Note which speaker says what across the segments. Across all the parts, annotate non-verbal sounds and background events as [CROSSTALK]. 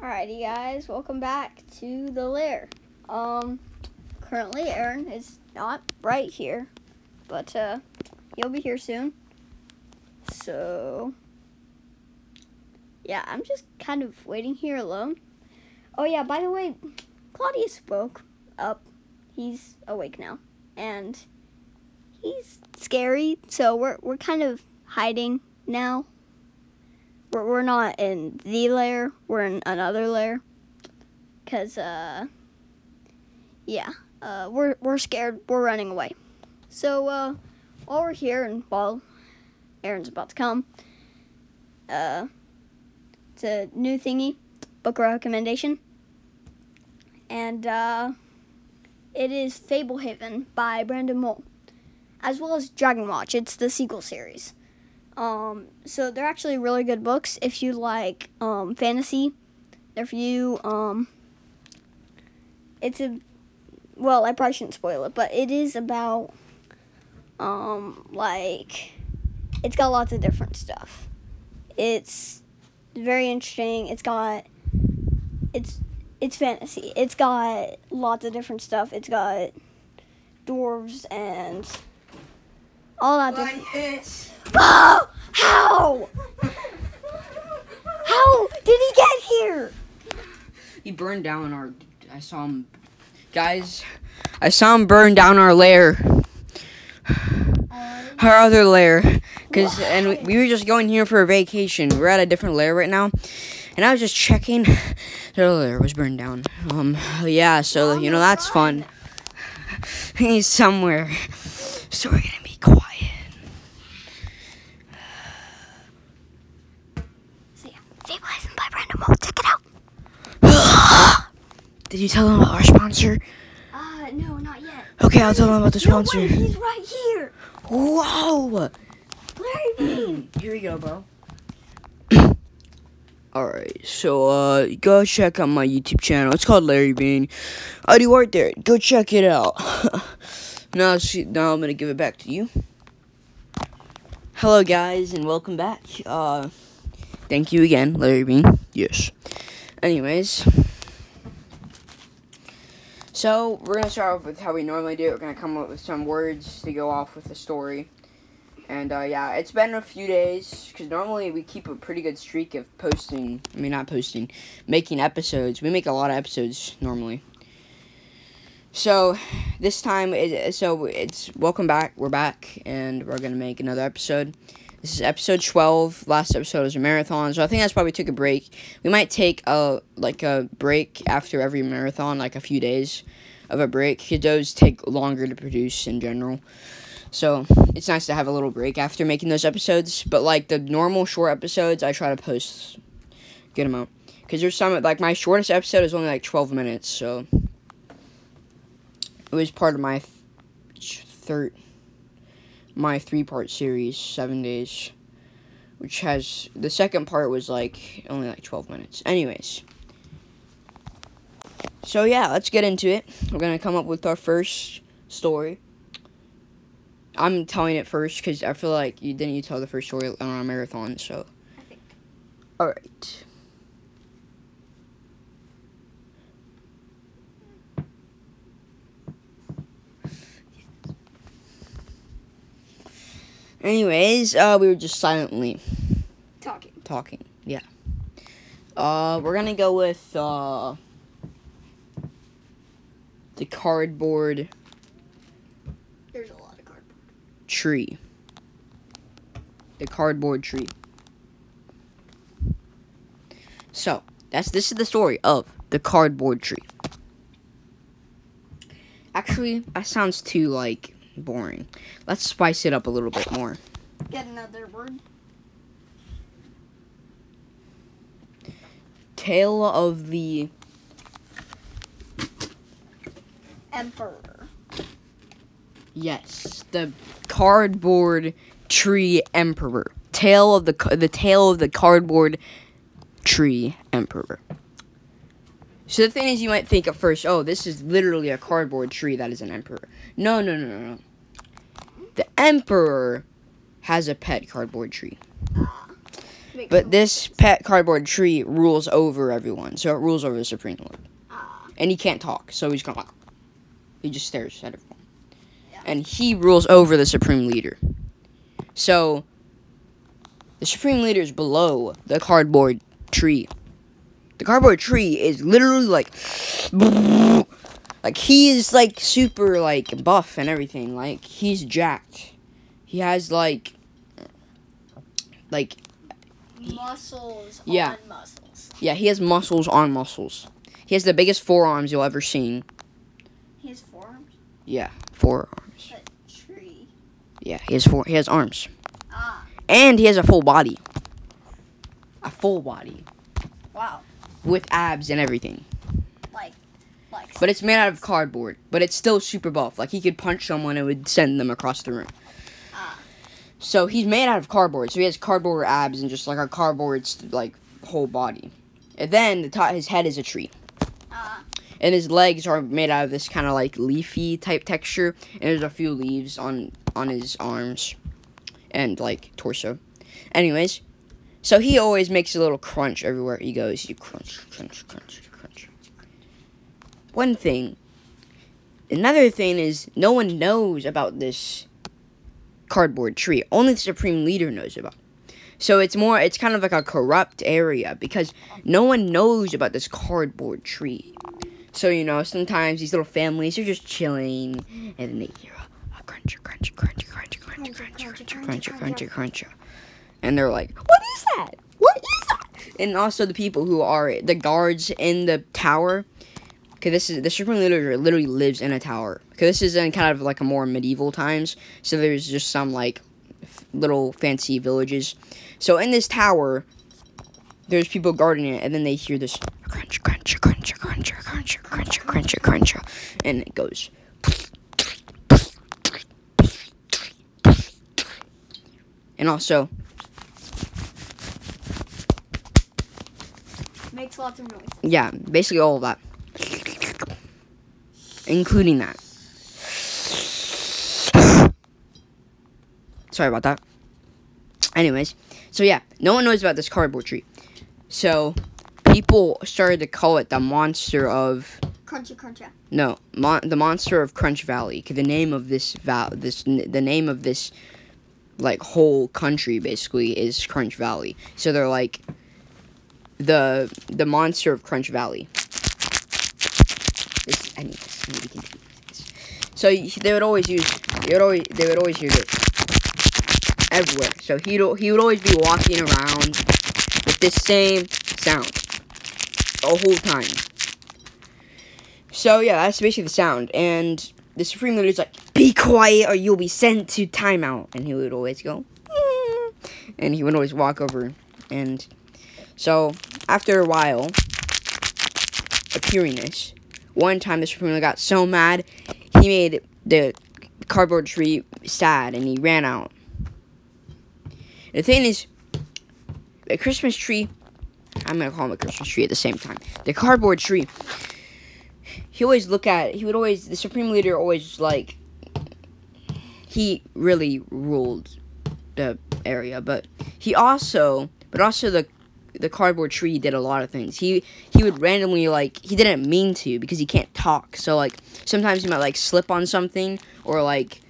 Speaker 1: Alrighty, guys, welcome back to the lair. Um, currently Aaron is not right here, but uh, he'll be here soon. So, yeah, I'm just kind of waiting here alone. Oh yeah, by the way, Claudius woke up. He's awake now, and he's scary. So we're we're kind of hiding now. We're we're not in the layer, We're in another layer. Cause uh, yeah, uh, we're we're scared. We're running away. So uh, while we're here and while Aaron's about to come, uh, it's a new thingy, book recommendation, and uh, it is Fablehaven by Brandon Mull, as well as Dragon Watch. It's the sequel series. Um, so they're actually really good books if you like um, fantasy. They're for you. Um, it's a well, I probably shouldn't spoil it, but it is about um, like it's got lots of different stuff. It's very interesting. It's got it's it's fantasy. It's got lots of different stuff. It's got dwarves and all that different. Oh, [GASPS] how? How did he get here?
Speaker 2: He burned down our. I saw him. Guys, I saw him burn down our lair. Our other lair. Cause, and we, we were just going here for a vacation. We're at a different lair right now. And I was just checking. The lair was burned down. Um, yeah, so, you know, that's fun. He's somewhere. So we're gonna be quiet.
Speaker 1: So yeah, Fablehaven by Brandon Mull. Check it out. [GASPS]
Speaker 2: Did you tell him about our sponsor?
Speaker 1: Uh, no, not yet.
Speaker 2: Okay, I'll tell him about the
Speaker 1: No
Speaker 2: sponsor.
Speaker 1: way, he's right here.
Speaker 2: Whoa!
Speaker 1: Larry Bean.
Speaker 2: Here we go, bro. [CLEARS THROAT] Alright, so uh go check out my YouTube channel. It's called Larry Bean. I do art there. Go check it out. [LAUGHS] now see now I'm gonna give it back to you. Hello guys and welcome back. Uh thank you again, Larry Bean. Yes. Anyways. So we're gonna start off with how we normally do. It. We're gonna come up with some words to go off with the story. And uh, yeah, it's been a few days because normally we keep a pretty good streak of posting. I mean, not posting, making episodes. We make a lot of episodes normally. So this time, it, so it's welcome back. We're back, and we're gonna make another episode. This is episode twelve. Last episode was a marathon, so I think that's why we took a break. We might take a like a break after every marathon, like a few days of a break. 'cause those take longer to produce in general. So it's nice to have a little break after making those episodes. But like the normal short episodes, I try to post a good amount. Cause there's some like my shortest episode is only like 12 minutes, so it was part of my third my three part series, seven days, which has the second part was like only like 12 minutes. Anyways. So yeah, let's get into it. We're gonna come up with our first story. I'm telling it first because I feel like you didn't you tell the first story on our marathon, so. All right. Anyways, uh, we were just silently
Speaker 1: Talking.
Speaker 2: talking. Yeah. Uh, we're gonna go with uh the cardboard
Speaker 1: There's a lot of cardboard.
Speaker 2: tree. The cardboard tree. So, that's this is the story of the cardboard tree. Actually, that sounds too like boring. Let's spice it up a little bit more.
Speaker 1: Get another word.
Speaker 2: Tale of the
Speaker 1: Emperor.
Speaker 2: yes, the cardboard tree emperor. Tale of the the tale of the cardboard tree emperor. So the thing is, you might think at first, oh, this is literally a cardboard tree that is an emperor. No, no, no, no, no. The emperor has a pet cardboard tree. But this pet cardboard tree rules over everyone, so it rules over the Supreme Lord.
Speaker 1: Ah,
Speaker 2: And he can't talk, so he's gonna. He just stares at everyone. And he rules over the Supreme Leader. So, the Supreme Leader is below the cardboard tree. The cardboard tree is literally like. Like, he is like super like buff and everything. Like, he's jacked. He has like. Like,
Speaker 1: muscles
Speaker 2: Yeah.
Speaker 1: on muscles.
Speaker 2: yeah, he has muscles on muscles. He has the biggest forearms you'll ever seen.
Speaker 1: He has forearms.
Speaker 2: Yeah, forearms.
Speaker 1: A tree.
Speaker 2: Yeah, he has four. He has arms,
Speaker 1: Ah,
Speaker 2: and he has a full body. A full body
Speaker 1: wow.
Speaker 2: with abs and everything. But it's made out of cardboard. But it's still super buff. Like he could punch someone and it would send them across the room.
Speaker 1: Ah.
Speaker 2: So he's made out of cardboard. So he has cardboard abs and just like a cardboard like whole body. And then the top, his head is a tree.
Speaker 1: Ah.
Speaker 2: and his legs are made out of this kind of like leafy type texture and there's a few leaves on on his arms and like torso anyways so he always makes a little crunch everywhere he goes you crunch crunch crunch one thing another thing is no one knows about this cardboard tree only the supreme leader knows about so it's more it's kind of like a corrupt area because no one knows about this cardboard tree so you know, sometimes these little families are just chilling, and then they hear a, a crunch, crunch, crunch, crunch, crunch, crunch, crunch, crunch, crunch, crunch, and they're like, "What is that? What is that?" And also the people who are the guards in the tower. Okay, this is the supreme leader literally lives in a tower. Okay, this is in kind of like a more medieval times. So there's just some like f- little fancy villages. So in this tower, there's people guarding it, and then they hear this crunch, crunch, crunch, crunch, crunch, crunch, crunch, crunch, crunch, and it goes. And also,
Speaker 1: Makes lots of noise.
Speaker 2: yeah, basically all of that, including that. [SIGHS] Sorry about that. Anyways, so yeah, no one knows about this cardboard tree. So people started to call it the monster of
Speaker 1: Crunchy, crunchy.
Speaker 2: no, mon- the monster of Crunch Valley. the name of this val this n- the name of this like whole country basically is Crunch Valley. So they're like the the monster of Crunch Valley. This, I need to continue this. So they would always use they would always they would always hear this everywhere. So he'd he would always be walking around with this same sound the whole time. So yeah, that's basically the sound. And the Supreme Leader's like, "Be quiet, or you'll be sent to timeout." And he would always go, "Mm," and he would always walk over. And so after a while of hearing this, one time the Supreme Leader got so mad, he made the cardboard tree sad, and he ran out. The thing is, a Christmas tree. I'm gonna call him a Christmas tree at the same time. The cardboard tree he always look at he would always the supreme leader always like he really ruled the area but he also but also the the cardboard tree did a lot of things. He he would randomly like he didn't mean to because he can't talk. So like sometimes he might like slip on something or like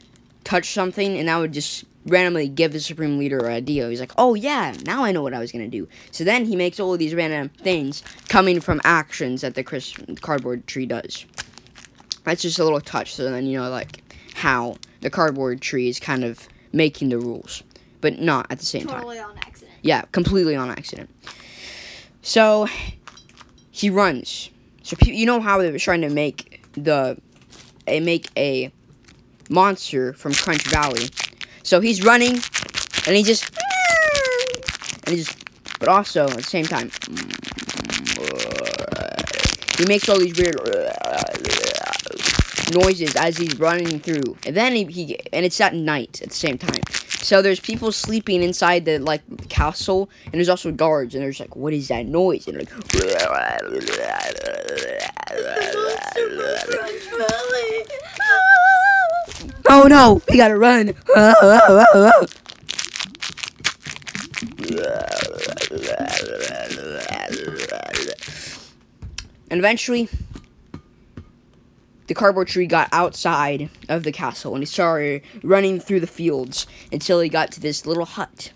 Speaker 2: touch something and that would just randomly give the supreme leader an idea. He's like oh yeah now i know what i was gonna do. So then he makes all of these random things coming from actions that the Chris- cardboard tree does. That's just a little touch. So then you know like how the cardboard tree is kind of making the rules but not at the same time.
Speaker 1: Totally on accident.
Speaker 2: yeah, completely on accident. So he runs. So you know how they were trying to make the make a monster from Crunch Valley. So he's running, and he just and he just, but also at the same time, he makes all these weird noises as he's running through, and then he, he and it's at night at the same time. So there's people sleeping inside the like castle, and there's also guards, and there's like, what is that noise? And like, [LAUGHS] oh no, we gotta run. [LAUGHS] And eventually, the cardboard tree got outside of the castle and he started running through the fields until he got to this little hut.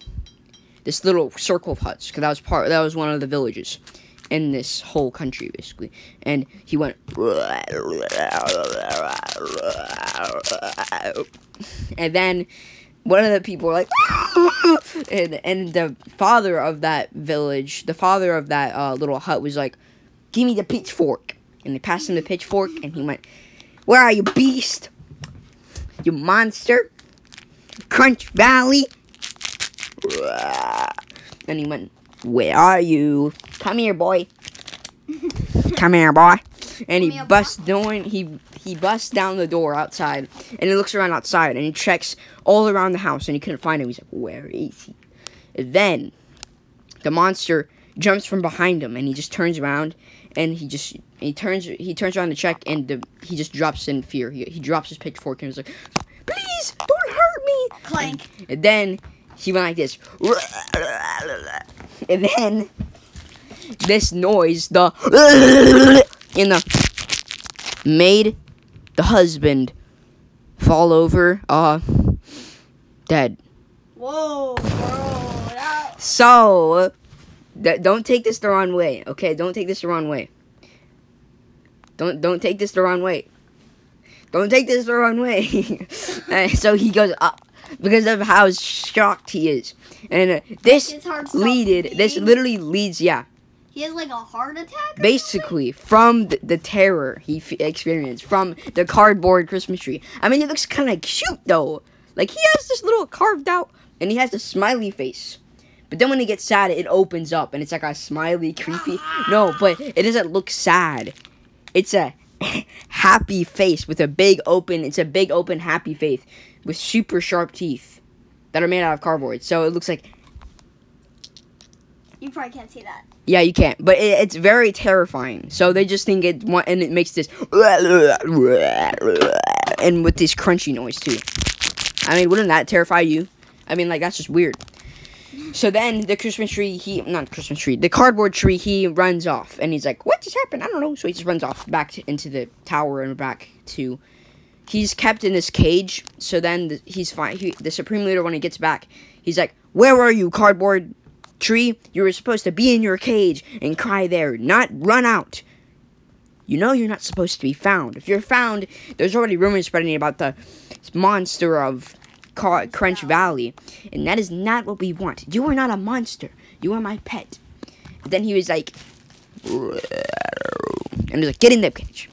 Speaker 2: This little circle of huts, because that was part that was one of the villages in this whole country basically. And he went and then one of the people were like [LAUGHS] and and the father of that village, the father of that uh, little hut was like, "Give me the pitchfork." And they passed him the pitchfork and he went, "Where are you, beast? You monster? Crunch Valley?" And he went, "Where are you? Come here, boy. [LAUGHS] Come here, boy." And he busts down. He he busts down the door outside, and he looks around outside, and he checks all around the house, and he couldn't find him. He's like, "Where is he?" And then the monster jumps from behind him, and he just turns around, and he just he turns he turns around to check, and the, he just drops in fear. He, he drops his pitchfork, and he's like, "Please don't hurt me!"
Speaker 1: Clank.
Speaker 2: And then he went like this. And then this noise, the in the made the husband fall over, uh, dead.
Speaker 1: Whoa, bro. That,
Speaker 2: So, don't take this the wrong way, okay? Don't take this the wrong way. Don't don't take this the wrong way. Don't take this the wrong way. [LAUGHS] So he goes up because of how shocked he is, and uh, this
Speaker 1: his heart stopped
Speaker 2: leaded. This literally leads, yeah,
Speaker 1: he has like a heart attack. or something?
Speaker 2: basically from the, the terror he f- experienced from the cardboard Christmas tree. I mean, it looks kind of cute though. Like he has this little carved out, and he has a smiley face. But then when it gets sad, it opens up, and it's like a smiley, creepy. No, but it doesn't look sad. It's a [LAUGHS] happy face with a big open. It's a big open happy face with super sharp teeth that are made out of cardboard. So it looks like
Speaker 1: You probably can't see that.
Speaker 2: Yeah, you can't. But it, it's very terrifying. So they just think it and it makes this [LAUGHS] and with this crunchy noise too. I mean, wouldn't that terrify you? I mean, like that's just weird. So then the Christmas tree, he not Christmas tree, the cardboard tree, he runs off and he's like, "What just happened? I don't know." So he just runs off back to, into the tower and back to. He's kept in this cage. So then the, he's fine. He, the supreme leader, when he gets back, he's like, "Where are you, cardboard tree? You were supposed to be in your cage and cry there, not run out. You know you're not supposed to be found. If you're found, there's already rumors spreading about the monster of Car- Crunch Valley, and that is not what we want. You are not a monster. You are my pet." then he was like, and he's like, "Get in the cage."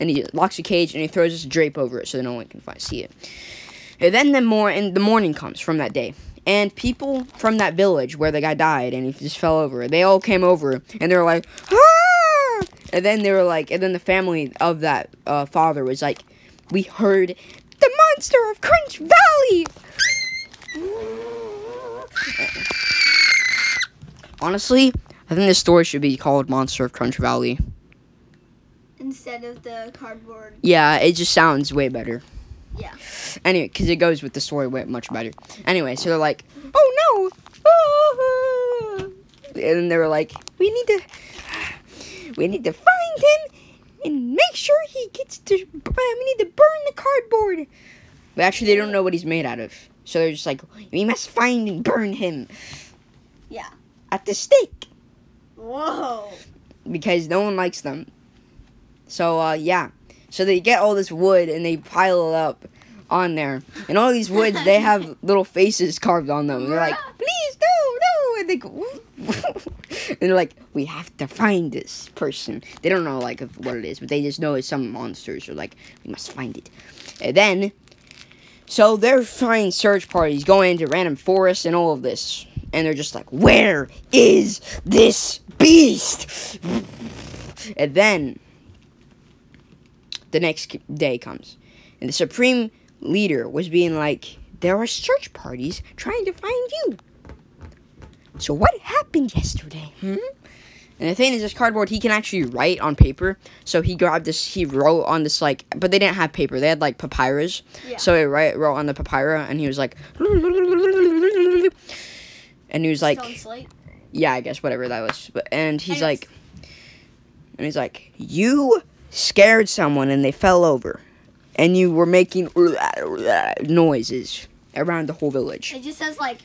Speaker 2: And he locks the cage and he throws this drape over it so that no one can see it. And then the more and the morning comes from that day, and people from that village where the guy died and he just fell over, they all came over and they were like, ah! And then they were like, and then the family of that uh, father was like, we heard monster of Crunch Valley. Honestly, I think this story should be called Monster of Crunch Valley.
Speaker 1: Instead of the cardboard.
Speaker 2: Yeah, it just sounds way better.
Speaker 1: Yeah.
Speaker 2: Anyway, because it goes with the story way much better. Anyway, so they're like, oh no! Ah!" And then they were like, we need to, we need to find him and make sure he gets to. We need to burn the cardboard. But actually, they don't know what he's made out of. So they're just like, we must find and burn him.
Speaker 1: Yeah.
Speaker 2: At the stake
Speaker 1: Whoa.
Speaker 2: because no one likes them. So uh, yeah, so they get all this wood and they pile it up on there, and all these woods they have [LAUGHS] little faces carved on them. And they're like, please no, no, and they go, [LAUGHS] and they're like, we have to find this person. They don't know like what it is, but they just know it's some monsters. Or like, we must find it, and then. So they're finding search parties going into random forests and all of this. And they're just like, where is this beast? And then the next day comes, and the supreme leader was being like, "There are search parties trying to find you." So what happened yesterday? Hmm? And the thing is, this cardboard he can actually write on paper. So he grabbed this, he wrote on this like, but they didn't have paper. They had like papyrus.
Speaker 1: Yeah.
Speaker 2: So he write, wrote on the papyrus, and he was like, and he was like, yeah, I guess whatever that was. But and he's
Speaker 1: Anyways.
Speaker 2: like, and he's like, you scared someone and they fell over, and you were making uh, noises around the whole village.
Speaker 1: It just says like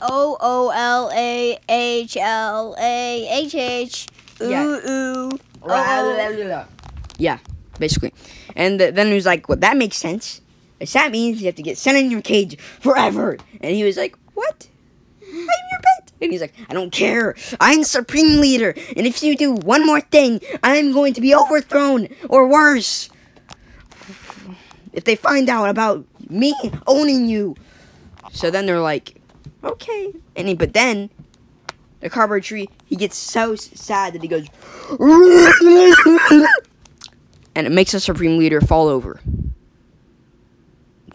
Speaker 1: O O L A H L A H H. Ooh
Speaker 2: Yeah.
Speaker 1: ooh.
Speaker 2: Yeah, basically. And th- then he was like, well, that makes sense. That means you have to get sent in your cage forever. And he was like, what? I'm your pet. And he's like, I don't care. I'm supreme leader. And if you do one more thing, I'm going to be overthrown or worse. If they find out about me owning you. So then they're like, okay. And he, but then the cardboard tree, he gets so s- sad that he goes, [LAUGHS] and it makes the supreme leader fall over,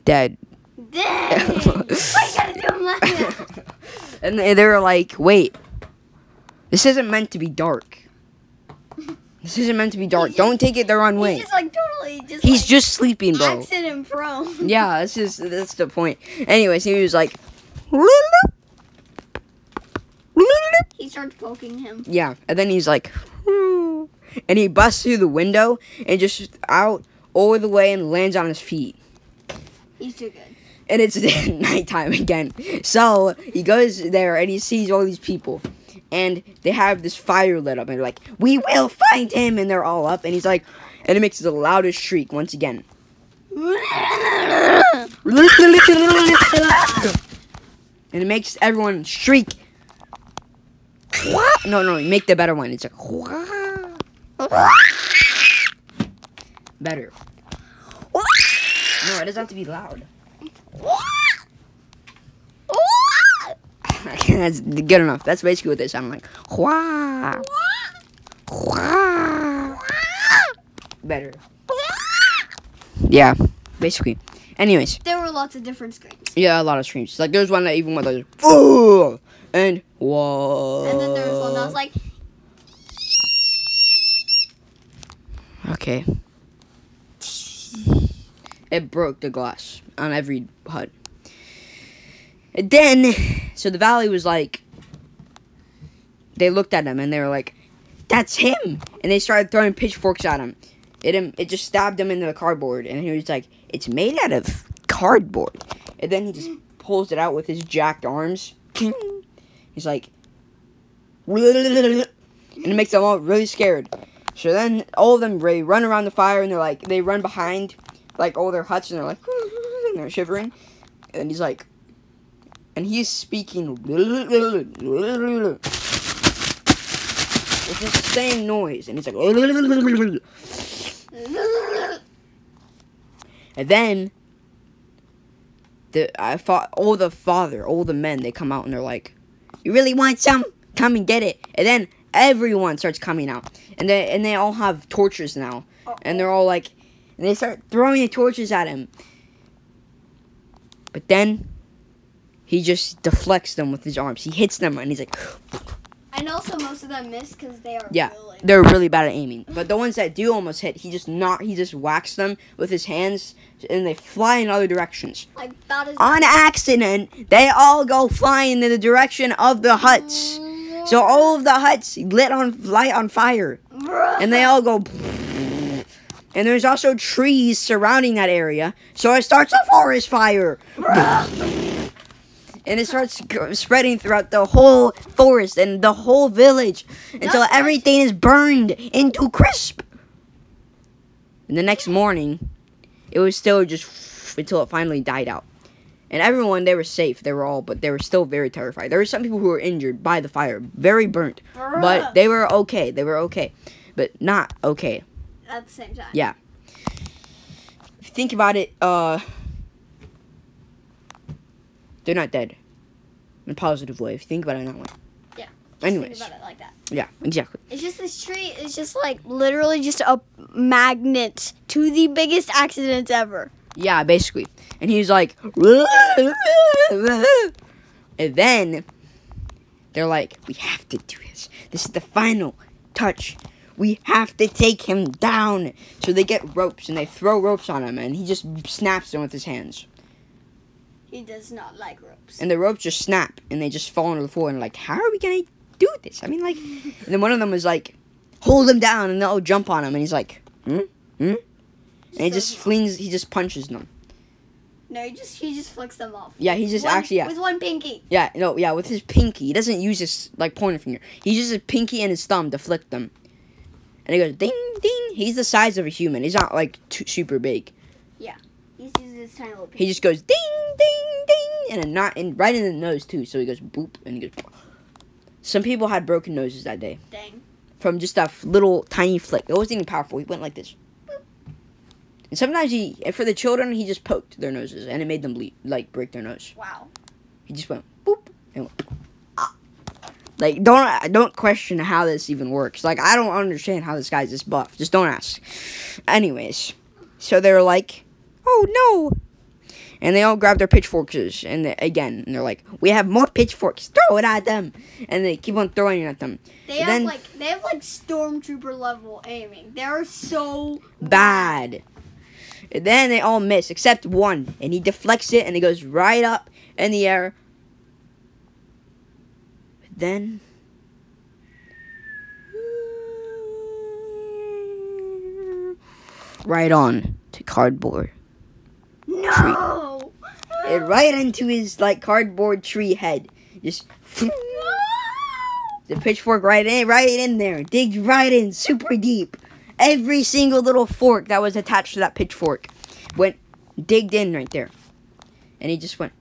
Speaker 2: dead.
Speaker 1: Dang! [LAUGHS] Why [LAUGHS] gotta do him?
Speaker 2: And they, they were like, wait, this isn't meant to be dark. This isn't meant to be dark.
Speaker 1: just-
Speaker 2: Don't take it the wrong way.
Speaker 1: He's just like totally just.
Speaker 2: He's
Speaker 1: like,
Speaker 2: just sleeping, bro.
Speaker 1: accident prone. [LAUGHS]
Speaker 2: Yeah, that's just that's the point. Anyways, he was like, [LAUGHS]
Speaker 1: He starts poking him.
Speaker 2: yeah, and then he's like, [LAUGHS] and he busts through the window and just out all the way and lands on his feet.
Speaker 1: He's too good.
Speaker 2: and it's nighttime again. So he goes there and he sees all these people, and they have this fire lit up, and they're like, "We will find him!" And they're all up, and he's like, and it makes the loudest shriek once again. And it makes everyone shriek. No, no, make the better one. It's like better. No, it doesn't have to be loud. [LAUGHS] That's good enough. That's basically what they sound like. Wah. Wah. Better. Yeah, basically. Anyways,
Speaker 1: There were lots of different screams.
Speaker 2: yeah, a lot of screams. Like there's one that even went like, "Whoa," and whoa.
Speaker 1: And then there was one that was like,
Speaker 2: Okay. It broke the glass on every hut. And then, so the valley was like, they looked at him and they were like, "That's him!" And they started throwing pitchforks at him. It him, it just stabbed him into the cardboard, and he was like, "It's made out of cardboard." And then he just pulls it out with his jacked arms. [LAUGHS] He's like, [LAUGHS] and it makes them all really scared. So then all of them they run around the fire and they're like they run behind like all their huts and they're like [LAUGHS] and they're shivering. And he's like and he's speaking it's just the same noise and he's like and then the I thought all the father, all the men, they come out and they're like, "You really want some? Come and get it." And then everyone starts coming out, and they and they all have torches now, and they're all like, and they start throwing the torches at him. But then he just deflects them with his arms. He hits them, and he's like,
Speaker 1: and also most of them miss because they are
Speaker 2: Yeah.
Speaker 1: really.
Speaker 2: they're really bad at aiming. But the ones that do almost hit, he just not he just whacks them with his hands, and they fly in other directions.
Speaker 1: Like that is.
Speaker 2: on accident, they all go flying in the direction of the huts. So all of the huts lit on light on fire, and they all go. And there's also trees surrounding that area, so it starts a forest fire. And it starts spreading throughout the whole forest and the whole village until everything is burned into crisp. And the next morning, it was still just until it finally died out. And everyone, they were safe. They were all, but they were still very terrified. There were some people who were injured by the fire, very burnt. But they were okay. They were okay. But not okay.
Speaker 1: at the same time.
Speaker 2: Yeah. If you think about it, uh, they're not dead. In a positive way, if you think about it in that way.
Speaker 1: Yeah.
Speaker 2: Anyways.
Speaker 1: Think about it like that.
Speaker 2: Yeah, exactly.
Speaker 1: It's just this tree is just like literally just a magnet to the biggest accidents ever.
Speaker 2: Yeah, basically. And he's like, [LAUGHS] and then they're like, we have to do this. This is the final touch. We have to take him down. So they get ropes and they throw ropes on him, and he just snaps them with his hands.
Speaker 1: He does not like ropes.
Speaker 2: and the ropes just snap and they just fall onto the floor and like how are we gonna do this? I mean like and then one of them was like hold him down and they'll jump on him and he's like hmm? Hmm? And he just flings he just punches them.
Speaker 1: No, he just he just flicks them off.
Speaker 2: yeah he just
Speaker 1: One-
Speaker 2: actually yeah.
Speaker 1: with one pinky.
Speaker 2: yeah no yeah with his pinky. He doesn't use his like pointer finger. He uses his pinky and his thumb to flick them. And he goes ding ding. He's the size of a human. He's not like too, super big.
Speaker 1: He uses his tiny little pinky.
Speaker 2: he just goes ding ding ding and a knot and right in the nose too so he goes boop and he goes some people had broken noses that day
Speaker 1: Dang.
Speaker 2: from just a little tiny flick. It wasn't even powerful. He went like this. Boop. And sometimes he, and for the children, he just poked their noses and it made them bleed, like break their nose.
Speaker 1: Wow.
Speaker 2: He just went boop and went. Ah. Like don't don't question how this even works. Like I don't understand how this guy's this buff. Just don't ask. Anyways, so they're like, oh no. And they all grab their pitchforks and they, again, and they're like, "We have more pitchforks. Throw it at them!" And they keep on throwing it at them.
Speaker 1: They have like they have like stormtrooper level aiming. They're so
Speaker 2: bad. And then they all miss except one, and he deflects it, and it goes right up in the air. Then. Right on to cardboard.
Speaker 1: No.
Speaker 2: It right into his like cardboard tree head. Just no! the pitchfork right in, right in there. Digs right in, super deep. Every single little fork that was attached to that pitchfork went digged in right there. And he just went.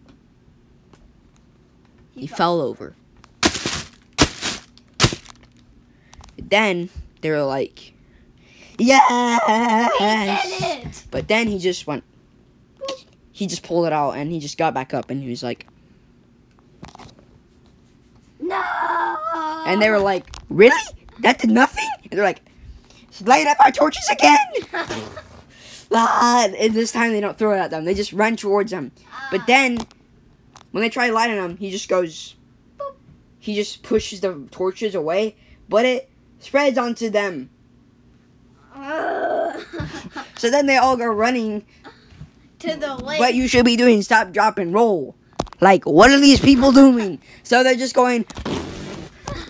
Speaker 2: He, fell over. Then they were like!
Speaker 1: He it.
Speaker 2: But then he just went. He just pulled it out and he just got back up and he was like,
Speaker 1: No.
Speaker 2: and they were like, "Really? That did nothing?" And they're like, "Light up our torches again!" [LAUGHS] Ah, and this time they don't throw it at them; they just run towards them. But then, when they try lighting them, he just goes. He just pushes the torches away, but it spreads onto them. [LAUGHS] So then they all go running.
Speaker 1: To the lake.
Speaker 2: What you should be doing, stop, drop, and roll. Like, what are these people doing? So they're just going.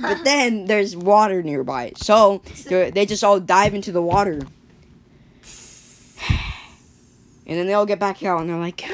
Speaker 2: But then there's water nearby, so they're- just all dive into the water. And then they all get back out, and they're like.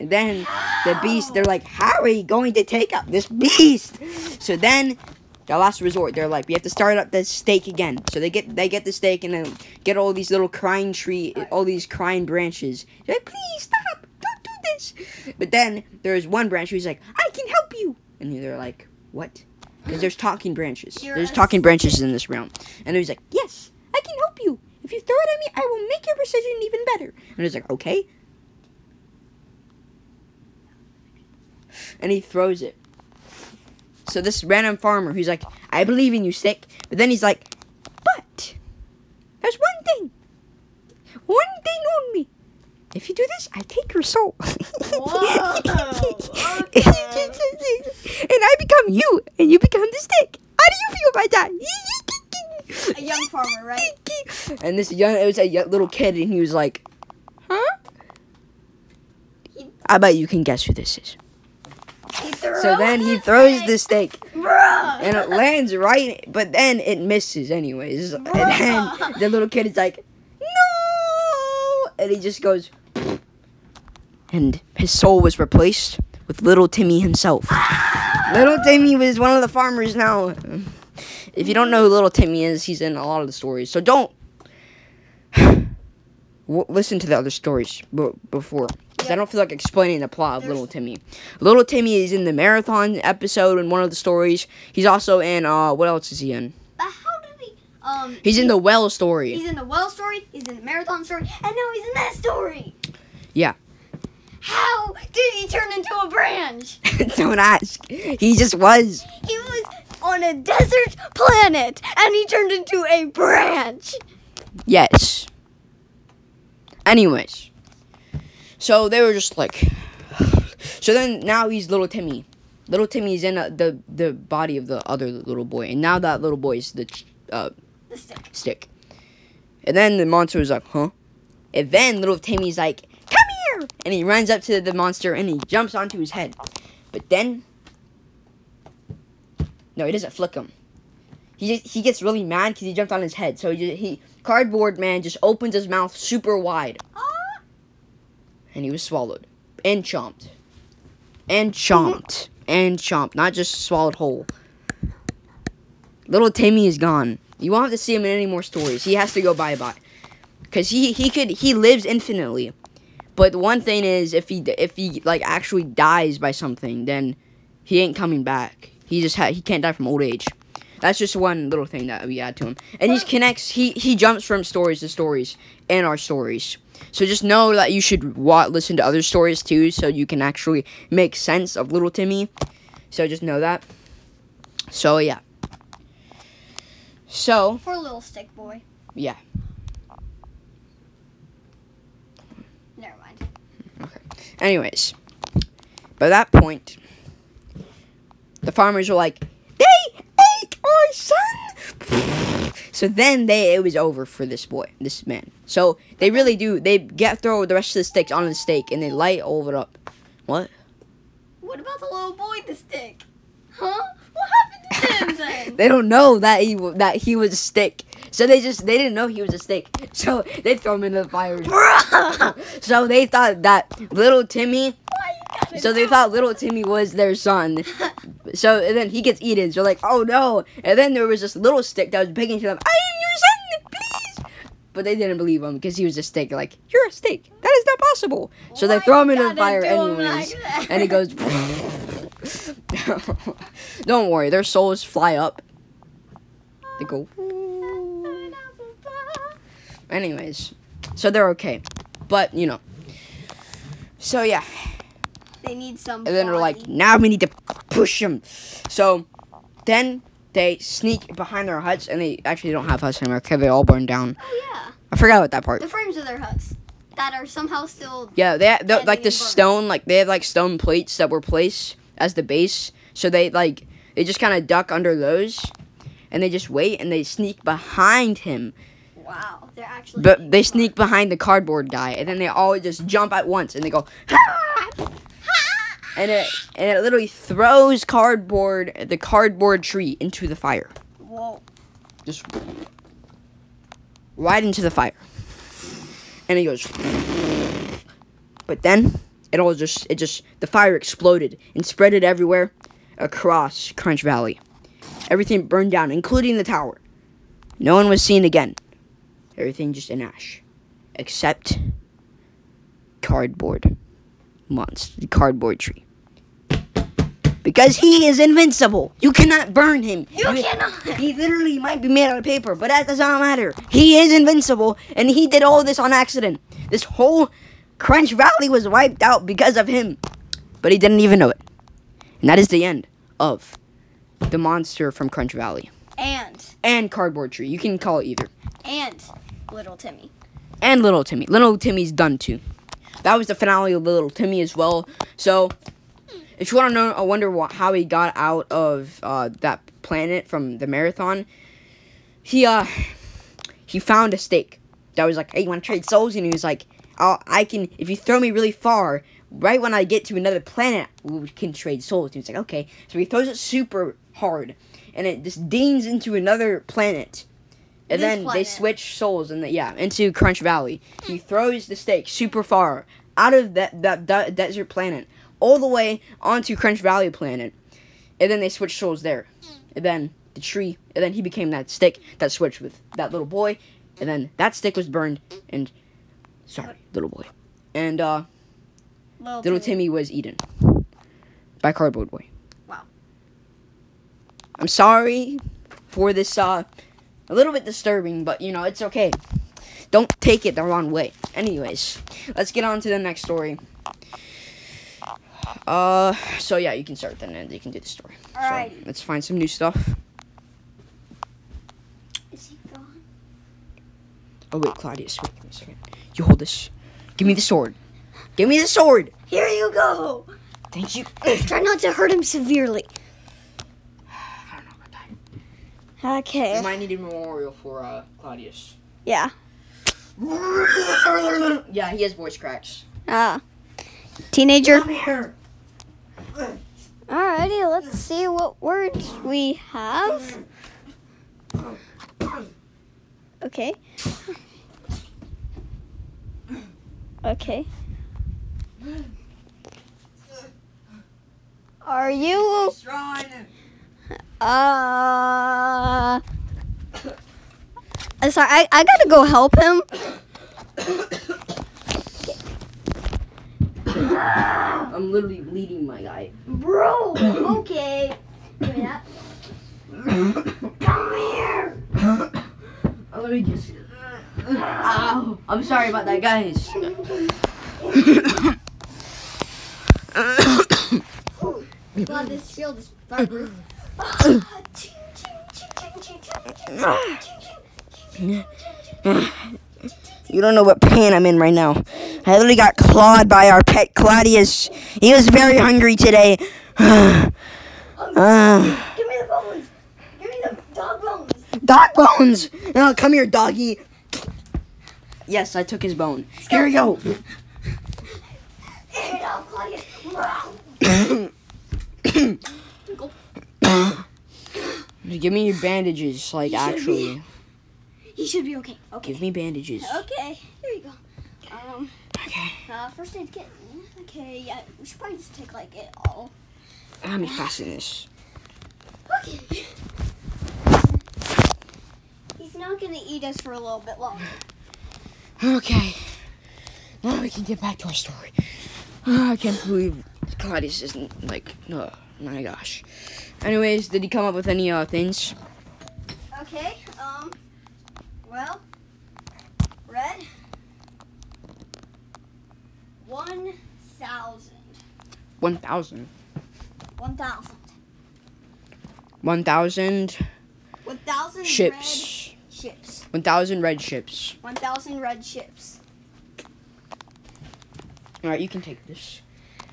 Speaker 2: Then the beast, they're like, how are you going to take out this beast? So then, the last resort, they're like, we have to start up the stake again. So they get they get the stake and then get all these little crying tree, all these crying branches. They're like, please stop, don't do this. But then there's one branch who's like, I can help you, and they're like, what? Because there's talking branches.
Speaker 1: You're
Speaker 2: There's talking branches in this realm, and he's like, yes, I can help you. If you throw it at me, I will make your precision even better. And he's like, okay. And he throws it. So this random farmer who's like, I believe in you, stick. But then he's like, but there's one thing. One thing only. If you do this, I take your soul. [LAUGHS]
Speaker 1: Whoa, okay.
Speaker 2: and I become you, and you become the stick. How do you feel about that?
Speaker 1: A young farmer, right?
Speaker 2: And this young, it was a little kid, and he was like, "Huh?" I bet you can guess who this is. So then he throws
Speaker 1: stick.
Speaker 2: the stake,
Speaker 1: Bruh.
Speaker 2: and it lands right, but then it misses anyways. And then the little kid is like, "No!" And he just goes, and his soul was replaced with little Timmy himself. little Timmy was one of the farmers now. If you don't know who little Timmy is, he's in a lot of the stories. So don't [SIGHS] w- listen to the other stories before. 'Cause I don't feel like explaining the plot of Little Timmy. Little Timmy is in the marathon episode in one of the stories. He's also in uh what else is he in?
Speaker 1: But how did he? Um.
Speaker 2: He's in the well story.
Speaker 1: He's in the well story. He's in the marathon story, and now he's in that story.
Speaker 2: Yeah.
Speaker 1: How did he turn into a branch? [LAUGHS]
Speaker 2: don't ask. He just was.
Speaker 1: He was on a desert planet, and he turned into a branch.
Speaker 2: Yes. Anyways. So they were just like [SIGHS] So then now he's little Timmy. Little Timmy's in uh the the body of the other little boy and now that little boy is the uh
Speaker 1: The stick.
Speaker 2: stick. And then the monster was like, "Huh?" And then little Timmy's like, "Come here! And he runs up to the monster and he jumps onto his head. But then, no, he doesn't flick him. He just, he gets really mad because he jumped on his head. So he, he cardboard man just opens his mouth super wide,
Speaker 1: Ah!
Speaker 2: And he was swallowed and chomped, and chomped and chomped, not just swallowed whole. Little Timmy is gone. You won't have to see him in any more stories. He has to go bye bye, cause he he could he lives infinitely. But the one thing is, if he if he like actually dies by something, then he ain't coming back. He just ha- he can't die from old age. That's just one little thing that we add to him. And he connects. He he jumps from stories to stories in our stories. So just know that you should wa- listen to other stories too, so you can actually make sense of little Timmy. So just know that. So yeah. So
Speaker 1: Poor little stick boy.
Speaker 2: yeah.
Speaker 1: Never mind. Okay.
Speaker 2: Anyways, by that point, the farmers were like, "They ate our son." So then they it was over for this boy, this man. So they really do. They get throw the rest of the sticks on the stake and they light all of it up. What?
Speaker 1: What about the little boy, the stick? Huh? What happened to him [LAUGHS] then?
Speaker 2: They don't know that he that he was a stick. So they just they didn't know he was a stick. So they throw him into the fire. So they thought that little Timmy.
Speaker 1: Why [LAUGHS]
Speaker 2: So they thought little Timmy was their son. [LAUGHS] So and then he gets eaten. So like, oh no! And then there was this little stick that was begging to them, "I am your son, please!" But they didn't believe him because he was a stick. Like, you're a stick. That is not possible. So they throw him into the fire anyways,
Speaker 1: like
Speaker 2: and he goes. [LAUGHS] Don't worry, their souls fly up. They go. Anyways, so they're okay, but you know. So yeah,
Speaker 1: They need some.
Speaker 2: and then they're like, now we need to push them. So then they sneak behind their huts, and they actually don't have huts anymore because they all burned down.
Speaker 1: Oh yeah,
Speaker 2: I forgot about that part.
Speaker 1: the frames of their huts that are somehow still.
Speaker 2: Yeah, they, they like the stone, like they have like stone plates that were placed as the base. So they like they just kind of duck under those, and they just wait and they sneak behind him.
Speaker 1: Wow, they're actually.
Speaker 2: But they sneak behind the cardboard guy, and then they all just jump at once, and they go. Ah! And it and it literally throws cardboard the cardboard tree into the fire.
Speaker 1: Whoa.
Speaker 2: just right into the fire. And it goes But then it all just it just the fire exploded and spread it everywhere across Crunch Valley. Everything burned down, including the tower. No one was seen again. Everything just in ash. Except cardboard monster the cardboard tree. Because he is invincible. You cannot burn him.
Speaker 1: You cannot.
Speaker 2: He literally might be made out of paper, but that does not matter. He is invincible, and he did all this on accident. This whole Crunch Valley was wiped out because of him, but he didn't even know it. And that is the end of the monster from Crunch Valley
Speaker 1: And
Speaker 2: and Cardboard Tree. You can call it either.
Speaker 1: and little Timmy.
Speaker 2: And Little Timmy. Little Timmy's done too. That was the finale of Little Timmy as well. So, if you want to know, I wonder what, how he got out of uh, that planet from the marathon. He uh, he found a stake that was like, "Hey, you want to trade souls?" And he was like, I'll, "I can if you throw me really far, right when I get to another planet, we can trade souls." And he was like, "Okay." So he throws it super hard, and it just dings into another planet. And
Speaker 1: This
Speaker 2: then they switch souls and yeah into Crunch Valley. He throws the stake super far out of that that, that desert planet all the way onto Crunch Valley planet, and then they switched souls there. And then the tree, and then he became that stick that switched with that little boy, and then that stick was burned. And sorry, little boy, and uh,
Speaker 1: Little,
Speaker 2: little Timmy was eaten by Cardboard Boy.
Speaker 1: Wow.
Speaker 2: I'm sorry for this uh a little bit disturbing, but you know, it's okay. Don't take it the wrong way. Anyways, let's get on to the next story. Uh so yeah, you can start then and you can do the story. So let's find some new stuff.
Speaker 1: Is he gone?
Speaker 2: Oh wait, Claudius, wait give me a second. You hold this. Give me the sword. Give me the sword.
Speaker 1: Here you go.
Speaker 2: Thank you.
Speaker 1: Try not to hurt him severely.
Speaker 2: I don't know about that.
Speaker 1: Okay.
Speaker 2: We might need a memorial for uh Claudius.
Speaker 1: Yeah.
Speaker 2: yeah, he has voice cracks.
Speaker 1: Ah. Teenager. Alrighty, let's see what words we have. Okay. Okay. Are you uh sorry, I, I gotta go help him.
Speaker 2: I'm literally bleeding, my guy.
Speaker 1: Bro, okay. Give me that. Come here.
Speaker 2: Let me just. Ow! I'm sorry about that, guys.
Speaker 1: God, this shield is fireproof.
Speaker 2: You don't know what pain I'm in right now. I literally got clawed by our pet Claudius. He was very hungry today. Uh, [SIGHS]
Speaker 1: Give me the bones. Give me the dog bones.
Speaker 2: dog bones! No, come here, doggy. Yes, I took his bone. Here we go.
Speaker 1: Claudia. [COUGHS]
Speaker 2: Give me your bandages, like actually.
Speaker 1: He should be okay. Okay.
Speaker 2: Give me bandages.
Speaker 1: Okay. Here you go. Um.
Speaker 2: Okay.
Speaker 1: Uh, first aid kit. Okay. Yeah. We should probably just take like it all.
Speaker 2: Let me fasten this.
Speaker 1: Okay. He's not gonna eat us for a little bit longer.
Speaker 2: Okay. Now we can get back to our story. Ah, I can't believe Claudius isn't like, oh my gosh. Anyways, did he come up with any uh things?
Speaker 1: Okay. Um. Well. Red. One thousand.
Speaker 2: One thousand.
Speaker 1: One thousand.
Speaker 2: One thousand
Speaker 1: One thousand
Speaker 2: ships.
Speaker 1: red ships.
Speaker 2: One thousand red ships.
Speaker 1: One thousand red ships.
Speaker 2: Alright, you can take this.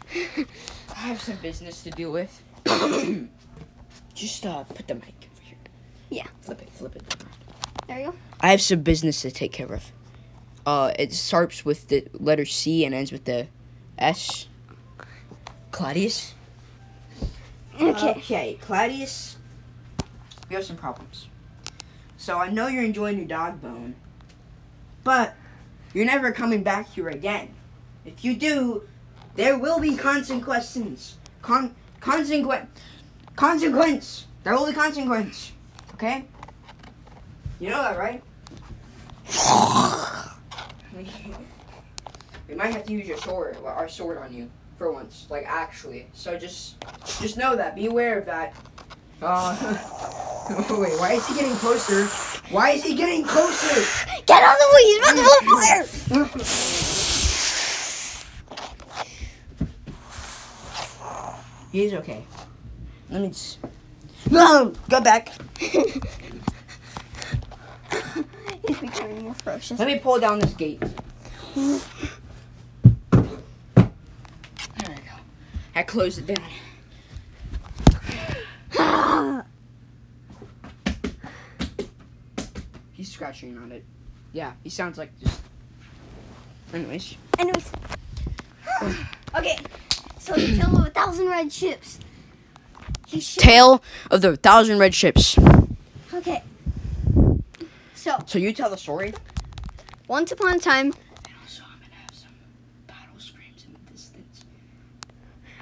Speaker 2: [LAUGHS] I have some business to deal with. [COUGHS] Just uh put the mic over here.
Speaker 1: Yeah.
Speaker 2: Flip it, flip it.
Speaker 1: There you go.
Speaker 2: I have some business to take care of. Uh, it starts with the letter C and ends with the S. Claudius.
Speaker 1: Okay.
Speaker 2: Okay, Claudius. We have some problems. So I know you're enjoying your dog bone, but you're never coming back here again. If you do, there will be consequences. Con consequence. Consequence. There will be consequence. Okay. You know that, right? [LAUGHS] we might have to use your sword, our sword on you for once, like actually. So just, just know that. Be aware of that. Uh, [LAUGHS] wait, why is he getting closer? Why is he getting closer?
Speaker 1: Get out of the way! He's about to blow [LAUGHS] fire!
Speaker 2: He's okay. Let me just. No, go back.
Speaker 1: He's becoming more ferocious.
Speaker 2: Let me pull down this gate. There we go. I closed it down. He's scratching on it. Yeah, he sounds like just. Anyways.
Speaker 1: Anyways. [SIGHS] okay. So the tale of a thousand red ships. He.
Speaker 2: Tale of the Thousand Red Ships.
Speaker 1: Okay. So
Speaker 2: So you tell the story?
Speaker 1: once upon a time.
Speaker 2: And also, I'm gonna have some battle screams in the distance.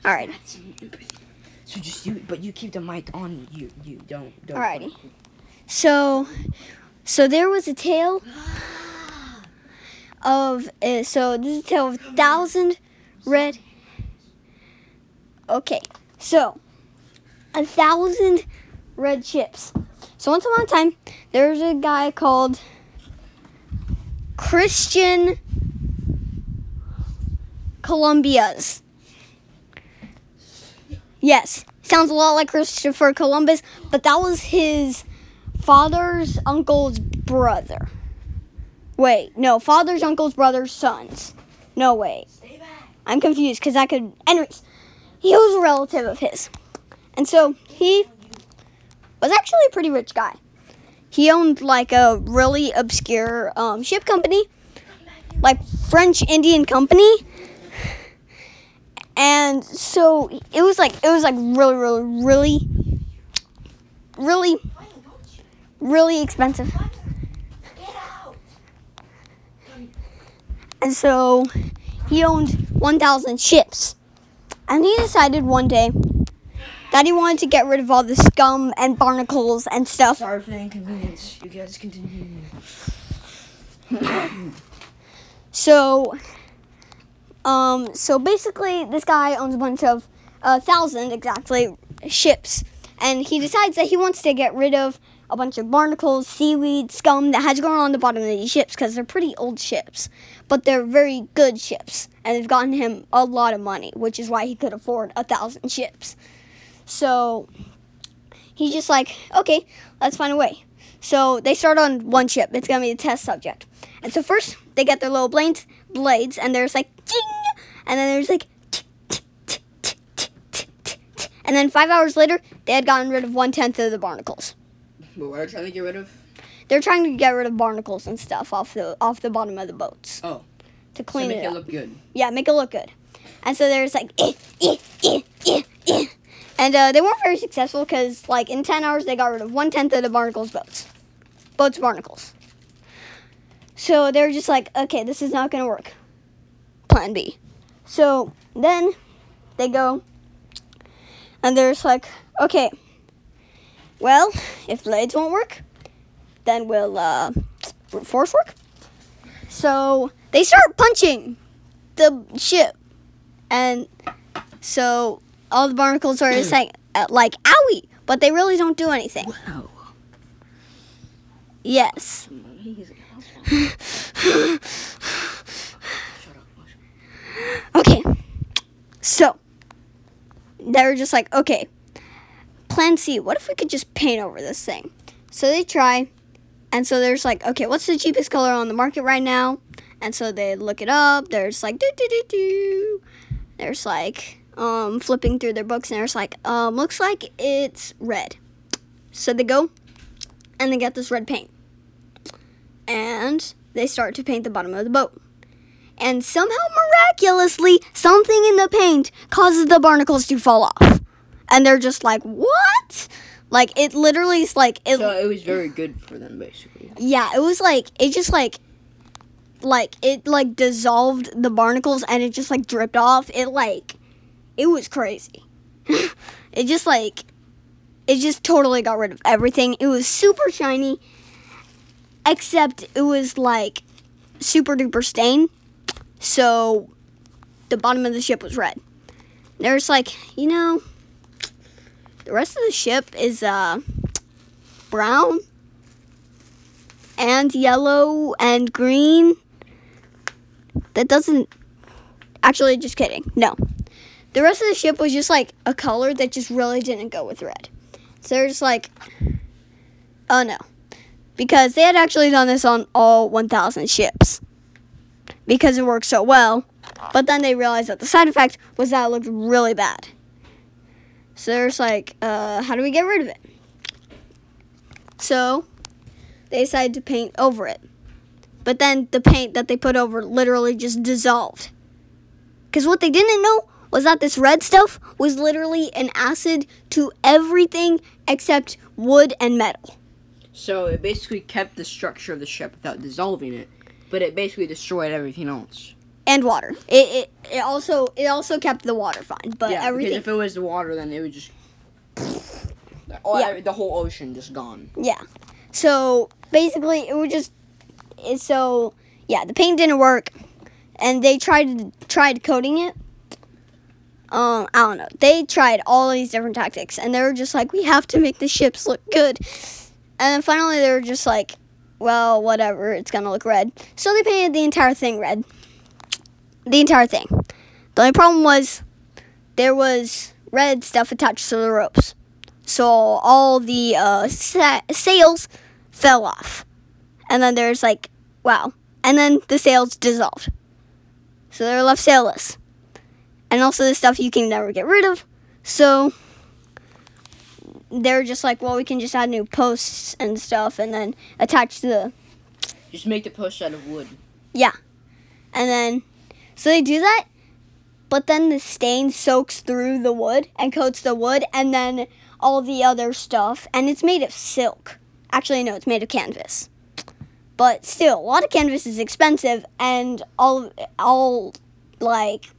Speaker 1: All right.
Speaker 2: Add some. So just you, but you keep the mic on you. You don't. don't
Speaker 1: Alrighty. So, so there was a tale of uh, so this is a tale of a thousand red. Okay, so a thousand red ships. So once upon a time, there was a guy called Christian Columbia's. Yes, sounds a lot like Christopher Columbus, but that was his father's uncle's brother. Wait, no, father's uncle's brother's sons. No, wait. I'm confused because I could. Anyways, he was a relative of his. And so he was actually a pretty rich guy. He owned like a really obscure um, ship company, like French Indian Company. And so it was like it was like really, really, really, really, really expensive. And so he owned 1,000 ships. And he decided one day that he wanted to get rid of all the scum and barnacles and stuff.
Speaker 2: Sorry for the inconvenience. You guys continue.
Speaker 1: So, um, so basically, this guy owns a bunch of a thousand exactly ships, and he decides that he wants to get rid of a bunch of barnacles, seaweed, scum that has grown on the bottom of these ships because they're pretty old ships, but they're very good ships, and they've gotten him a lot of money, which is why he could afford a thousand ships. So he's just like, okay, let's find a way. So they start on one ship. It's gonna be the test subject. And so first they get their little blades, blades, and there's like ding, and then there's like, and then five hours later they had gotten rid of one tenth of the barnacles.
Speaker 2: But what are they trying to get rid of?
Speaker 1: They're trying to get rid of barnacles and stuff off the off the bottom of the boats.
Speaker 2: Oh.
Speaker 1: To clean so
Speaker 2: make
Speaker 1: it,
Speaker 2: it look good.
Speaker 1: Yeah, make it look good. And so there's like, eh, eh, eh, eh, eh. eh and uh, they weren't very successful because like in ten hours they got rid of one tenth of the barnacles boats, boats barnacles. So they're just like, okay, this is not gonna work. Plan B. So then they go, and they're just like, okay, well, if blades won't work, then we'll uh, force work. So they start punching the ship, and so all the barnacles are just like, uh, like owie, but they really don't do anything.
Speaker 2: Wow.
Speaker 1: Yes. [LAUGHS] Okay. So they're just like, okay, plan C, what if we could just paint over this thing? So they try, and so they're like, okay, what's the cheapest color on the market right now? And so they look it up. They're like, do do do do. They're like, um, flipping through their books, and they're just like, um, looks like it's red. So they go, and they get this red paint, and they start to paint the bottom of the boat. And somehow miraculously something in the paint causes the barnacles to fall off. And they're just like what? Like it literally is like it
Speaker 2: So it was very good for them, basically.
Speaker 1: yeah it was like it just like like it like dissolved the barnacles and it just like dripped off. It like it was crazy [LAUGHS] it just like it just totally got rid of everything it was super shiny except it was like super duper stained. so the bottom of the ship was red there's like you know the rest of the ship is uh brown and yellow and green. That doesn't. Actually, just kidding. No. The rest of the ship was just like a color that just really didn't go with red. So they're just like, oh no. Because they had actually done this on all 1,000 ships. Because it worked so well. But then they realized that the side effect was that it looked really bad. So they're just like, uh, how do we get rid of it? So they decided to paint over it. But then the paint that they put over literally just dissolved. Because what they didn't know was that this red stuff was literally an acid to everything except wood and metal.
Speaker 2: So it basically kept the structure of the ship without dissolving it, but it basically destroyed everything else.
Speaker 1: And water. It, it, it also it also kept the water fine, but
Speaker 2: yeah,
Speaker 1: everything
Speaker 2: because if it was the water, then it would just. [LAUGHS] Oh,
Speaker 1: Yeah.
Speaker 2: the whole ocean just gone.
Speaker 1: Yeah. So basically, it would just. it- So yeah, the paint didn't work, and they tried tried coating it. Um, I don't know. They tried all these different tactics, and they were just like, "We have to make the ships look good." And then finally, they were just like, "Well, whatever. It's gonna look red." So they painted the entire thing red. The entire thing. The only problem was there was red stuff attached to the ropes. So all the uh, sa- sails fell off. And then there's like, wow. And then the sails dissolved. So they're left sailless. And also the stuff you can never get rid of. So they're just like, well, we can just add new posts and stuff and then attach the.
Speaker 2: Just make the post out of wood.
Speaker 1: Yeah, and then, so they do that. but then the stain soaks through the wood and coats the wood and then all the other stuff. And it's made of silk. Actually, no, it's made of canvas. But still, a lot of canvas is expensive, and all, all like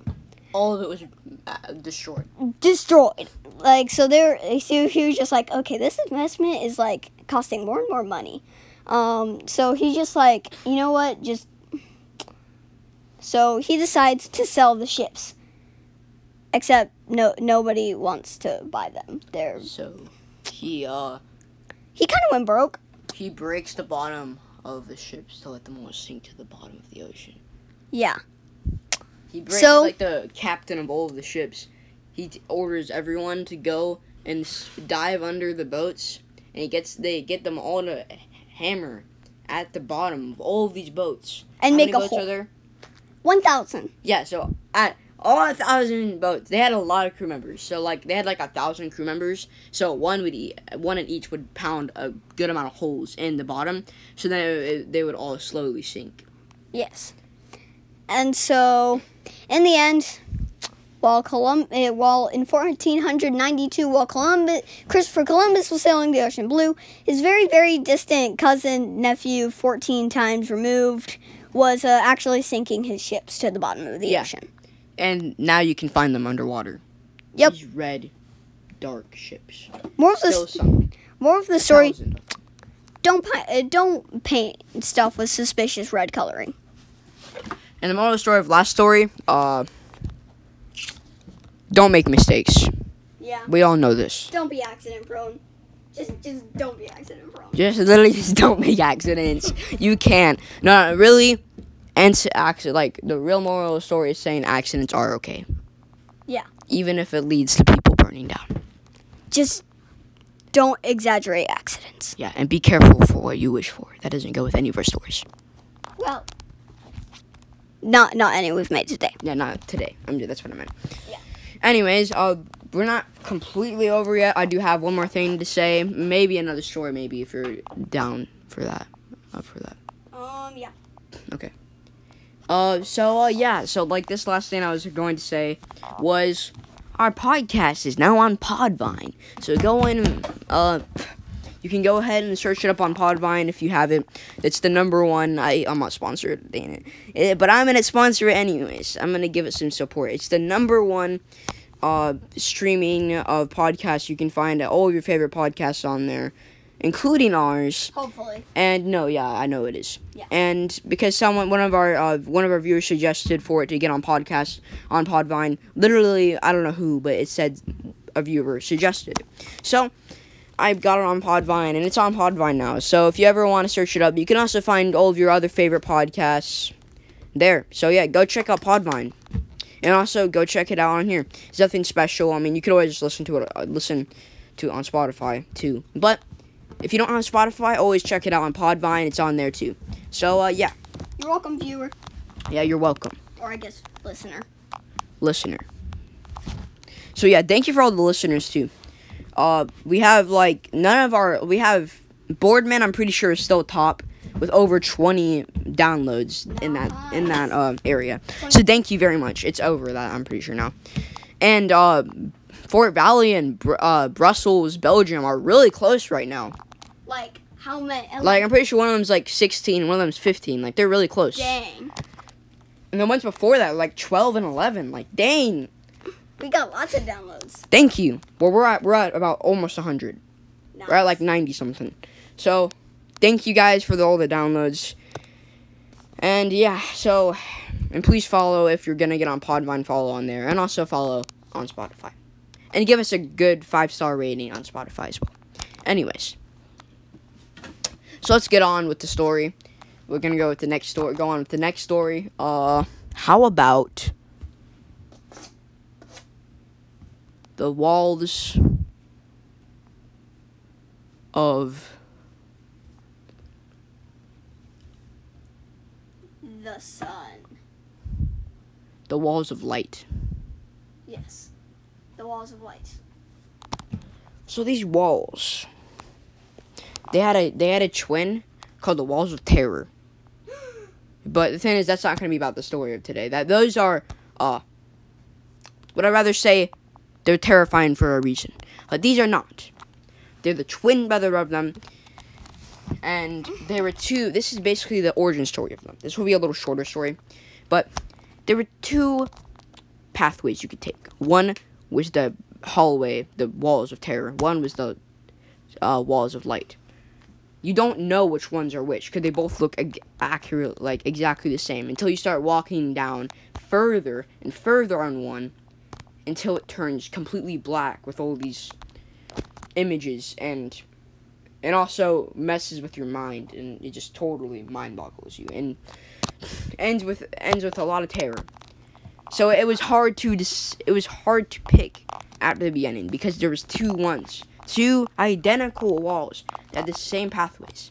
Speaker 2: All of it was uh, destroyed.
Speaker 1: destroyed. Like so, they're so he was just like, okay, this investment is like costing more and more money. Um, so he's just like, you know what, just. So he decides to sell the ships. Except no, nobody wants to buy them. They're
Speaker 2: So he uh
Speaker 1: he kind of went broke.
Speaker 2: he breaks the bottom of the ships to let them all sink to the bottom of the ocean.
Speaker 1: Yeah.
Speaker 2: He breaks
Speaker 1: So-
Speaker 2: like the captain of all of the ships. He t- orders everyone to go and s- dive under the boats, and he gets they get them all to hammer at the bottom of all of these boats.
Speaker 1: And
Speaker 2: How
Speaker 1: make
Speaker 2: many
Speaker 1: a
Speaker 2: boats
Speaker 1: hole.
Speaker 2: are there?
Speaker 1: One thousand.
Speaker 2: Yeah, so at all a thousand boats, they had a lot of crew members. So like they had like a thousand crew members. So one would eat, one in each would pound a good amount of holes in the bottom. So then it, they would all slowly sink.
Speaker 1: Yes. And so, in the end, while Colum- uh, while in 1492, while Columbus, Christopher Columbus was sailing the ocean blue, his very, very distant cousin, nephew, 14 times removed, was uh, actually sinking his ships to the bottom of the
Speaker 2: Yeah.
Speaker 1: ocean.
Speaker 2: And now you can find them underwater.
Speaker 1: Yep.
Speaker 2: These red, dark ships.
Speaker 1: More of the
Speaker 2: sunk.
Speaker 1: more of the story. Don't pi- uh, don't paint stuff with suspicious red coloring.
Speaker 2: And the moral of the story of last story, uh, don't make mistakes.
Speaker 1: Yeah.
Speaker 2: We all know this.
Speaker 1: Don't be accident prone. Just just don't be accident prone.
Speaker 2: Just literally [LAUGHS] just don't make accidents. You can't. No, no really. And s- accident, like the real moral of the story is saying accidents are okay.
Speaker 1: Yeah.
Speaker 2: Even if it leads to people burning down.
Speaker 1: Just don't exaggerate accidents.
Speaker 2: Yeah, and be careful for what you wish for. That doesn't go with any of our stories.
Speaker 1: Well, not not any we've made today.
Speaker 2: Yeah, not today. I'm that's what I meant.
Speaker 1: Yeah.
Speaker 2: Anyways, uh, we're not completely over yet. I do have one more thing to say. Maybe another story. Maybe if you're down for that. Up for that.
Speaker 1: Um, yeah. Okay.
Speaker 2: Uh, so uh, yeah. So like this last thing I was going to say was our podcast is now on Podvine. So go in. Uh, you can go ahead and search it up on Podvine if you have it. It's the number one. I I'm not sponsored, dang it. Eh, but I'm gonna sponsor it anyways. I'm gonna give it some support. It's the number one uh streaming of podcasts you can find all of your favorite podcasts on there, including ours.
Speaker 1: Hopefully.
Speaker 2: And no, yeah, I know it is.
Speaker 1: Yeah.
Speaker 2: And because someone, one of our, uh, one of our viewers suggested for it to get on podcast on Podvine. Literally, I don't know who, but it said a viewer suggested. So I got it on Podvine, and it's on Podvine now. So if you ever want to search it up, you can also find all of your other favorite podcasts there. So yeah, go check out Podvine. And also go check it out on here. It's nothing special. I mean, you could always just listen to it, uh, listen to it on Spotify too. But if you don't have Spotify, always check it out on Podvine. It's on there too. So uh, yeah,
Speaker 1: You're welcome, viewer,
Speaker 2: yeah, you're welcome,
Speaker 1: or I guess listener.
Speaker 2: listener. So yeah, thank you for all the listeners too. Uh, we have like none of our we have Boardman. I'm pretty sure is still top with over 20 downloads in that in that uh, area. So thank you very much. It's over that I'm pretty sure now. And uh, Fort Valley and Br- uh, Brussels, Belgium are really close right now.
Speaker 1: Like how many?
Speaker 2: Like I'm pretty sure one of them's like 16, one of them's 15. Like they're really close.
Speaker 1: dang,
Speaker 2: And the ones before that, like 12 and 11. Like dang,
Speaker 1: we got lots of downloads.
Speaker 2: thank you. Well, we're at we're at about almost 100.
Speaker 1: Nice.
Speaker 2: We're at like 90 something. So, thank you guys for the, all the downloads. And yeah, so and please follow if you're gonna get on Podvine. Follow on there, and also follow on Spotify, and give us a good five star rating on Spotify as well. Anyways, so let's get on with the story. We're gonna go with the next story. Go on with the next story. Uh, how about the walls of
Speaker 1: the sun.
Speaker 2: the walls of light.
Speaker 1: Yes, the walls of light.
Speaker 2: So these walls, they had a they had a twin called the Walls of Terror. [GASPS] But the thing is, that's not going to be about the story of today. That those are uh would I rather say they're terrifying for a reason. But these are not. They're the twin brother of them. And there were two. This is basically the origin story of them. This will be a little shorter story. But there were two pathways you could take. One was the hallway, the walls of terror. One was the uh, walls of light. You don't know which ones are which because they both look ag- accurate, like exactly the same until you start walking down further and further on one until it turns completely black with all these images and and also messes with your mind and it just totally mind boggles you and ends with ends with a lot of terror. So it was hard to dis- it was hard to pick at the beginning because there was two ones, two identical walls that the same pathways.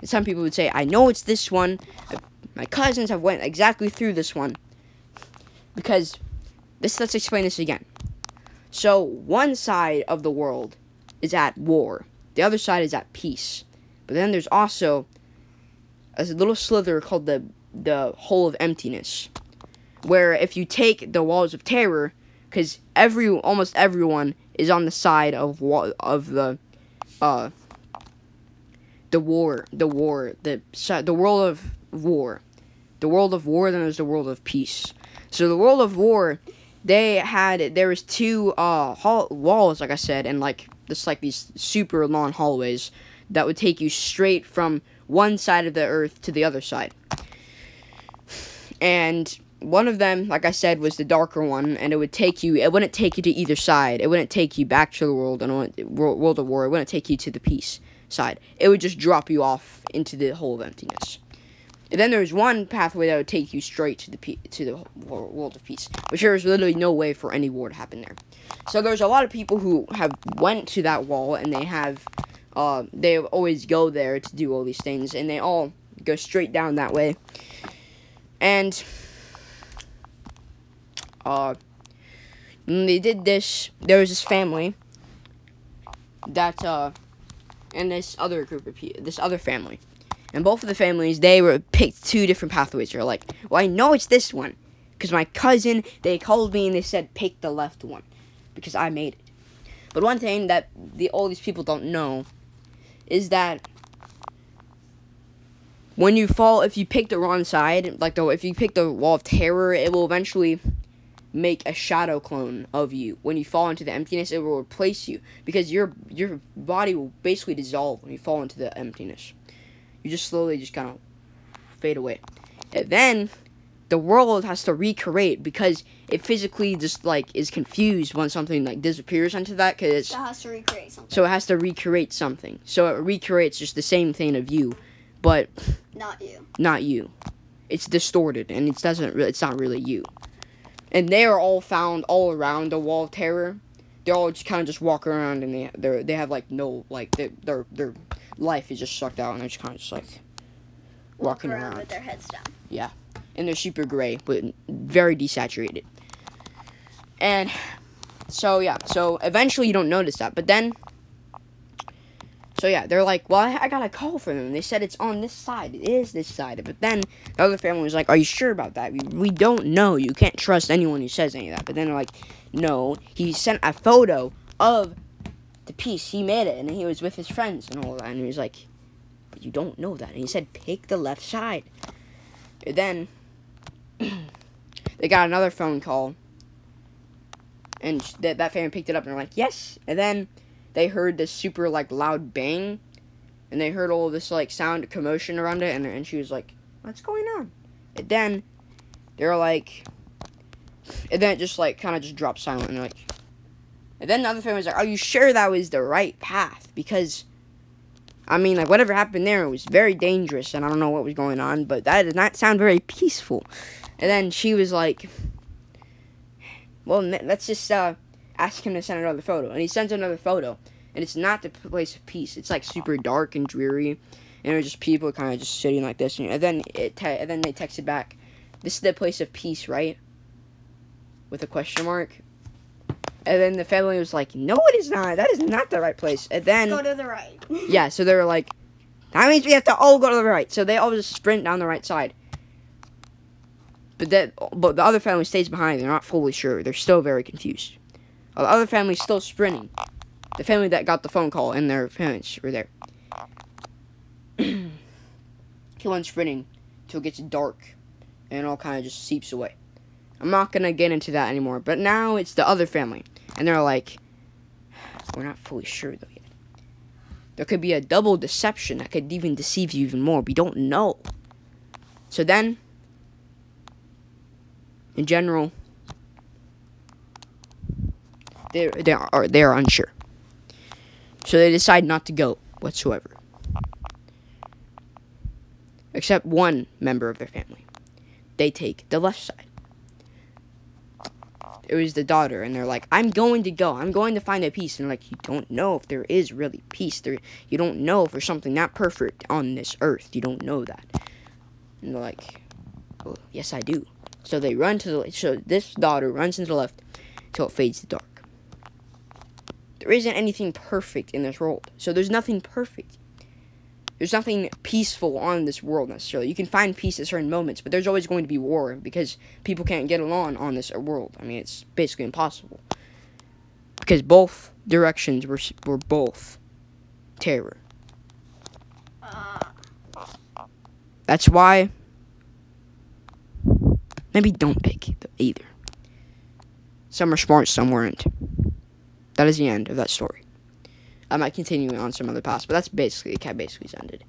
Speaker 2: And some people would say, "I know it's this one. My cousins have went exactly through this one." Because this let's explain this again. So one side of the world is at war. The other side is at peace. But then there's also a little slither called the the hole of emptiness, where if you take the walls of terror, because every almost everyone is on the side of of the uh the war, the war, the the world of war, the world of war. Then there's the world of peace. So the world of war, they had there was two uh hall- walls, like I said, and like just like these super long hallways that would take you straight from one side of the earth to the other side. And one of them, like I said, was the darker one, and it would take you. It wouldn't take you to either side. It wouldn't take you back to the world and world, world of war. It wouldn't take you to the peace side. It would just drop you off into the hole of emptiness. And then there's one pathway that would take you straight to the pe- to the world of peace, which there is literally no way for any war to happen there. So there's a lot of people who have went to that wall and they have, uh, they always go there to do all these things, and they all go straight down that way. And uh, they did this, there was this family that uh, and this other group of people, this other family, and both of the families they were picked two different pathways. They're like, well, I know it's this one, because my cousin they called me and they said pick the left one, because I made it. But one thing that the all these people don't know is that when you fall, if you pick the wrong side, like the if you pick the wall of terror, it will eventually make a shadow clone of you. When you fall into the emptiness, it will replace you because your your body will basically dissolve when you fall into the emptiness. You just slowly just kind of fade away, and then the world has to recreate because it physically just like is confused when something like disappears into that because
Speaker 1: That has to recreate something.
Speaker 2: so it has to recreate something. So it recreates just the same thing of you, but
Speaker 1: Not you.
Speaker 2: not you. It's distorted and it doesn't. Re- it's not really you. And they are all found all around the wall of terror. They're all just kind of just walk around and they they they have like no like they're their their life is just sucked out and they're just kind of just like
Speaker 1: Walk
Speaker 2: Walking
Speaker 1: around,
Speaker 2: around.
Speaker 1: with their heads down.
Speaker 2: Yeah, and they're super gray but very desaturated. And so yeah, so eventually you don't notice that, but then so yeah, they're like, well, I, I got a call from them. They said it's on this side. It is this side. But then the other family was like, are you sure about that? We, we don't know. You can't trust anyone who says any of that. But then they're like, no. He sent a photo of the peace. He made it, and he was with his friends and all that. And he was like, but you don't know that. And he said, pick the left side. And then [CLEARS THROAT] they got another phone call. And that, that family picked it up and they're like, yes. And then they heard this super like loud bang. And they heard all this like sound commotion around it. And, and she was like, what's going on? And then they're like, and then it just like kind of just dropped silent. And they're like, and then the other family was like, are you sure that was the right path? Because. I mean, like whatever happened there it was very dangerous, and I don't know what was going on, but that did not sound very peaceful. And then she was like, "Well, let's just uh, ask him to send another photo." And he sends another photo, and it's not the place of peace. It's like super dark and dreary, and there's just people kind of just sitting like this. And then it, te- and then they texted back, "This is the place of peace, right?" With a question mark. And then the family was like, "No, it is not. That is not the right place." And then
Speaker 1: Go to the right. [LAUGHS]
Speaker 2: yeah, so they were like, that means we have to all go to the right. So they all just sprint down the right side. But that, but the other family stays behind. They're not fully sure. They're still very confused. While the other family's still sprinting. The family that got the phone call and their parents were there. [CLEARS THROAT] Keep on sprinting till it gets dark, and it all kind of just seeps away. I'm not gonna get into that anymore. But now it's the other family, and they're like, we're not fully sure though yet. There could be a double deception that could even deceive you even more. We don't know. So then, in general, they they are they are unsure. So they decide not to go whatsoever. Except one member of their family. They take the left side. It was the daughter, and they're like, I'm going to go. I'm going to find a peace. And like, you don't know if there is really peace. There, you don't know if there's something that perfect on this earth. You don't know that. And they're like, well, yes, I do. So they run to the. So this daughter runs into the left till it fades to dark. There isn't anything perfect in this world. So there's nothing perfect. There's nothing peaceful on this world necessarily. You can find peace at certain moments, but there's always going to be war because people can't get along on this world. I mean, it's basically impossible. Because both directions were were both terror. That's why maybe don't pick either. Some are smart, some weren't. That is the end of that story. I might continue on some other paths, but that's basically cat basically ended.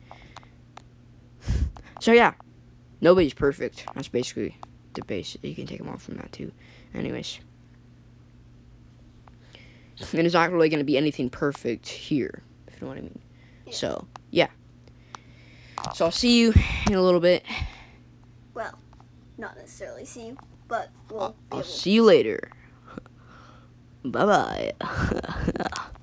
Speaker 2: So yeah, nobody's perfect. That's basically the base. You can take them off from that too. Anyways, and it's not really going to be anything perfect here, if you know what I mean. So yeah. So I'll see you in a little bit.
Speaker 1: Well, not necessarily see you, but we'll
Speaker 2: I'll, I'll see you later. [LAUGHS] bye bye. [LAUGHS]